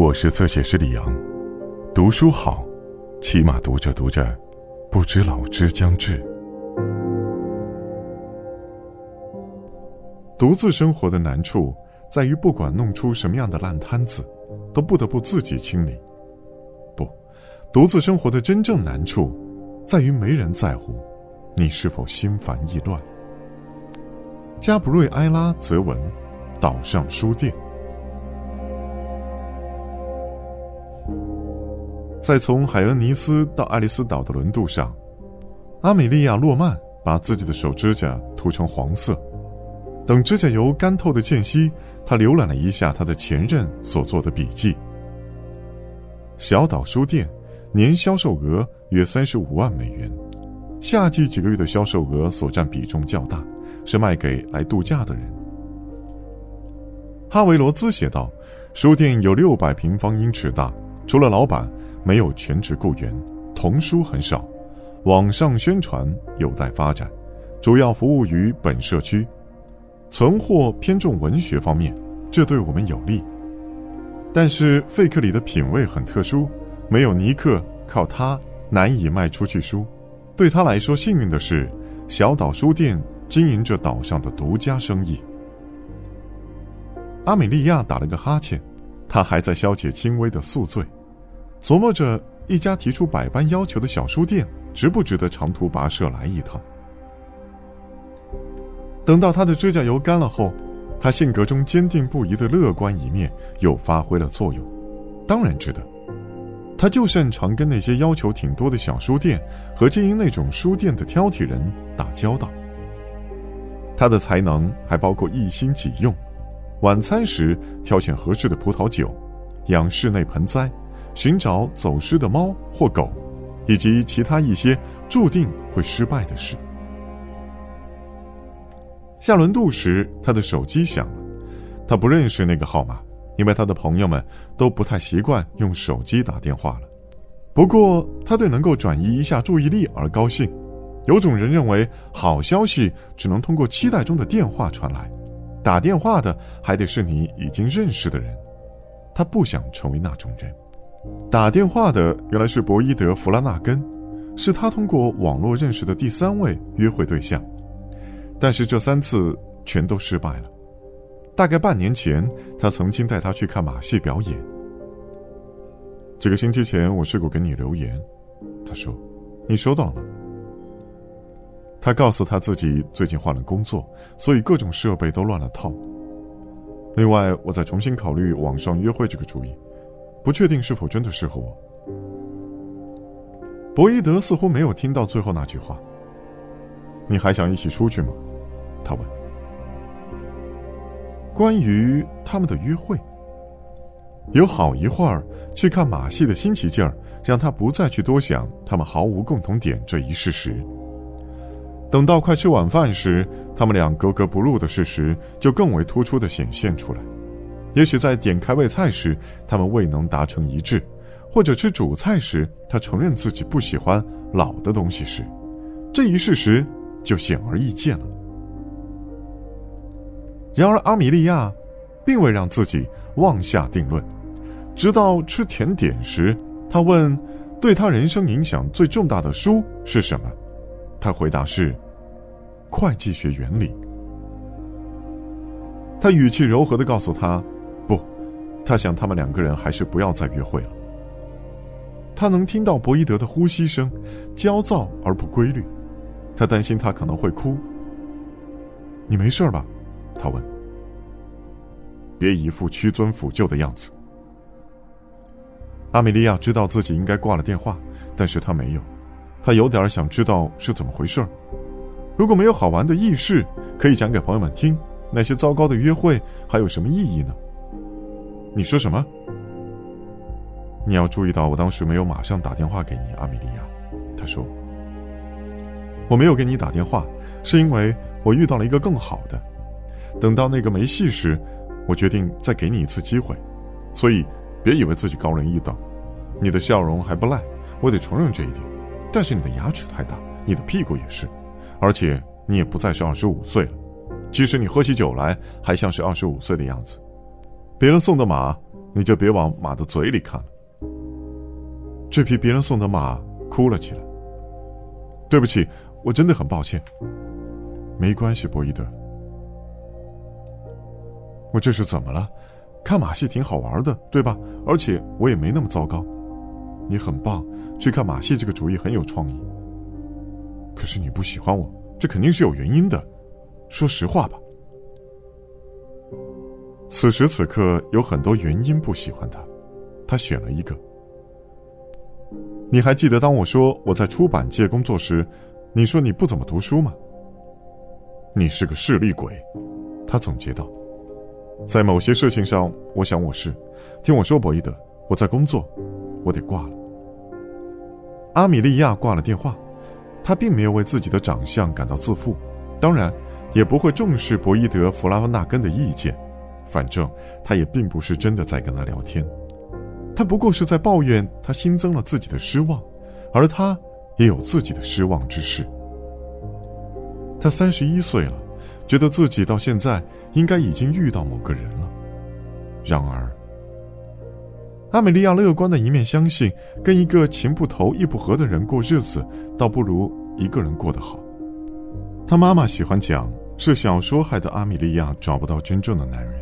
我是侧写师李阳，读书好，起码读着读着，不知老之将至。独自生活的难处在于，不管弄出什么样的烂摊子，都不得不自己清理。不，独自生活的真正难处，在于没人在乎你是否心烦意乱。加布瑞埃拉泽文，岛上书店。在从海恩尼斯到爱丽丝岛的轮渡上，阿米莉亚·洛曼把自己的手指甲涂成黄色。等指甲油干透的间隙，他浏览了一下他的前任所做的笔记。小岛书店年销售额约三十五万美元，夏季几个月的销售额所占比重较大，是卖给来度假的人。哈维罗兹写道：“书店有六百平方英尺大，除了老板。”没有全职雇员，童书很少，网上宣传有待发展，主要服务于本社区，存货偏重文学方面，这对我们有利。但是费克里的品味很特殊，没有尼克，靠他难以卖出去书。对他来说，幸运的是，小岛书店经营着岛上的独家生意。阿美利亚打了个哈欠，他还在消解轻微的宿醉。琢磨着一家提出百般要求的小书店值不值得长途跋涉来一趟。等到他的指甲油干了后，他性格中坚定不移的乐观一面又发挥了作用。当然值得，他就擅长跟那些要求挺多的小书店和经营那种书店的挑剔人打交道。他的才能还包括一心几用：晚餐时挑选合适的葡萄酒，养室内盆栽。寻找走失的猫或狗，以及其他一些注定会失败的事。下轮渡时，他的手机响了，他不认识那个号码，因为他的朋友们都不太习惯用手机打电话了。不过，他对能够转移一下注意力而高兴。有种人认为，好消息只能通过期待中的电话传来，打电话的还得是你已经认识的人。他不想成为那种人。打电话的原来是博伊德·弗拉纳根，是他通过网络认识的第三位约会对象，但是这三次全都失败了。大概半年前，他曾经带他去看马戏表演。几个星期前，我试过给你留言，他说：“你收到了？”他告诉他自己最近换了工作，所以各种设备都乱了套。另外，我再重新考虑网上约会这个主意。不确定是否真的适合我。博伊德似乎没有听到最后那句话。你还想一起出去吗？他问。关于他们的约会，有好一会儿去看马戏的新奇劲儿，让他不再去多想他们毫无共同点这一事实。等到快吃晚饭时，他们俩格格不入的事实就更为突出的显现出来。也许在点开胃菜时，他们未能达成一致；或者吃主菜时，他承认自己不喜欢老的东西时，这一事实就显而易见了。然而，阿米莉亚并未让自己妄下定论，直到吃甜点时，他问：“对他人生影响最重大的书是什么？”他回答是：“会计学原理。”他语气柔和的告诉他。他想，他们两个人还是不要再约会了。他能听到博伊德的呼吸声，焦躁而不规律。他担心他可能会哭。你没事吧？他问。别一副屈尊俯就的样子。阿米莉亚知道自己应该挂了电话，但是他没有。他有点想知道是怎么回事。如果没有好玩的轶事可以讲给朋友们听，那些糟糕的约会还有什么意义呢？你说什么？你要注意到，我当时没有马上打电话给你，阿米莉亚。他说：“我没有给你打电话，是因为我遇到了一个更好的。等到那个没戏时，我决定再给你一次机会。所以，别以为自己高人一等。你的笑容还不赖，我得承认这一点。但是你的牙齿太大，你的屁股也是，而且你也不再是二十五岁了。即使你喝起酒来，还像是二十五岁的样子。”别人送的马，你就别往马的嘴里看了。这匹别人送的马哭了起来。对不起，我真的很抱歉。没关系，博伊德。我这是怎么了？看马戏挺好玩的，对吧？而且我也没那么糟糕。你很棒，去看马戏这个主意很有创意。可是你不喜欢我，这肯定是有原因的。说实话吧。此时此刻有很多原因不喜欢他，他选了一个。你还记得当我说我在出版界工作时，你说你不怎么读书吗？你是个势利鬼，他总结道。在某些事情上，我想我是。听我说，博伊德，我在工作，我得挂了。阿米莉亚挂了电话，她并没有为自己的长相感到自负，当然，也不会重视博伊德·弗拉纳根的意见。反正他也并不是真的在跟他聊天。他不过是在抱怨他新增了自己的失望，而他也有自己的失望之事。他三十一岁了，觉得自己到现在应该已经遇到某个人了。然而，阿美利亚乐观的一面相信，跟一个情不投意不合的人过日子，倒不如一个人过得好。他妈妈喜欢讲，是小说害得阿米莉亚找不到真正的男人。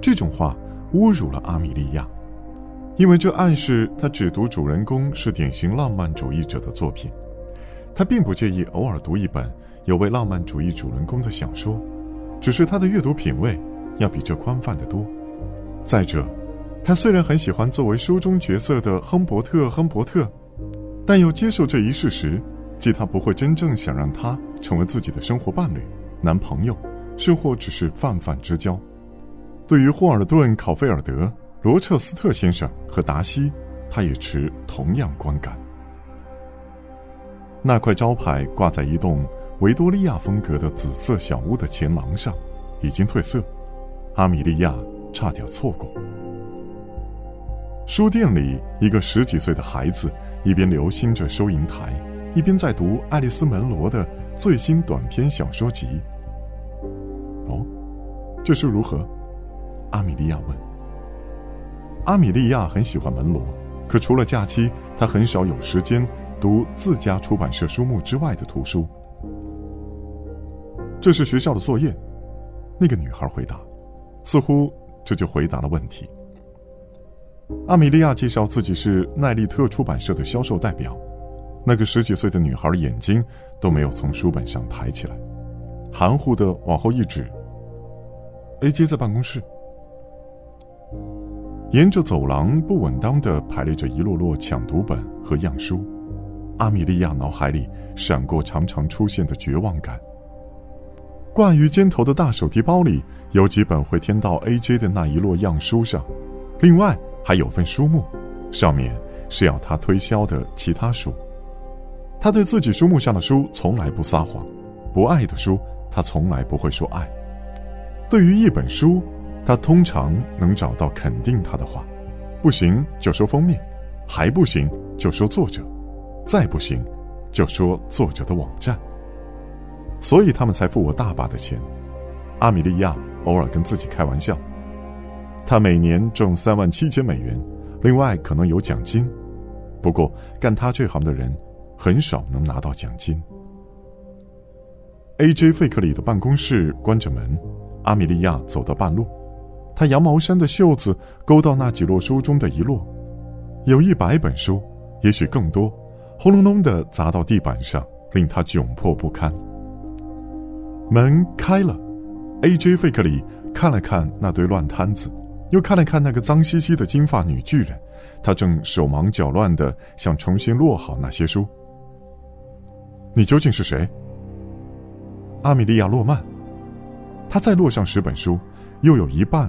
这种话侮辱了阿米莉亚。因为这暗示他只读主人公是典型浪漫主义者的作品，他并不介意偶尔读一本有位浪漫主义主人公的小说，只是他的阅读品味要比这宽泛得多。再者，他虽然很喜欢作为书中角色的亨伯特·亨伯特，但又接受这一事实，即他不会真正想让他成为自己的生活伴侣、男朋友，甚或只是泛泛之交。对于霍尔顿·考菲尔德。罗彻斯特先生和达西，他也持同样观感。那块招牌挂在一栋维多利亚风格的紫色小屋的前廊上，已经褪色。阿米莉亚差点错过。书店里，一个十几岁的孩子一边留心着收银台，一边在读爱丽丝·门罗的最新短篇小说集。哦，这书如何？阿米莉亚问。阿米莉亚很喜欢门罗，可除了假期，她很少有时间读自家出版社书目之外的图书。这是学校的作业，那个女孩回答，似乎这就回答了问题。阿米莉亚介绍自己是奈利特出版社的销售代表，那个十几岁的女孩眼睛都没有从书本上抬起来，含糊的往后一指：“A 街在办公室。”沿着走廊不稳当地排列着一摞摞抢读本和样书，阿米莉亚脑海里闪过常常出现的绝望感。挂于肩头的大手提包里有几本会添到 A.J. 的那一摞样书上，另外还有份书目，上面是要他推销的其他书。他对自己书目上的书从来不撒谎，不爱的书他从来不会说爱。对于一本书。他通常能找到肯定他的话，不行就说封面，还不行就说作者，再不行就说作者的网站。所以他们才付我大把的钱。阿米莉亚偶尔跟自己开玩笑，他每年挣三万七千美元，另外可能有奖金。不过干他这行的人很少能拿到奖金。A.J. 费克里的办公室关着门，阿米莉亚走到半路。他羊毛衫的袖子勾到那几摞书中的一摞，有一百本书，也许更多，轰隆隆的砸到地板上，令他窘迫不堪。门开了，A.J. 费克里看了看那堆乱摊子，又看了看那个脏兮兮的金发女巨人，他正手忙脚乱的想重新摞好那些书。你究竟是谁？阿米莉亚·洛曼。他再摞上十本书，又有一半。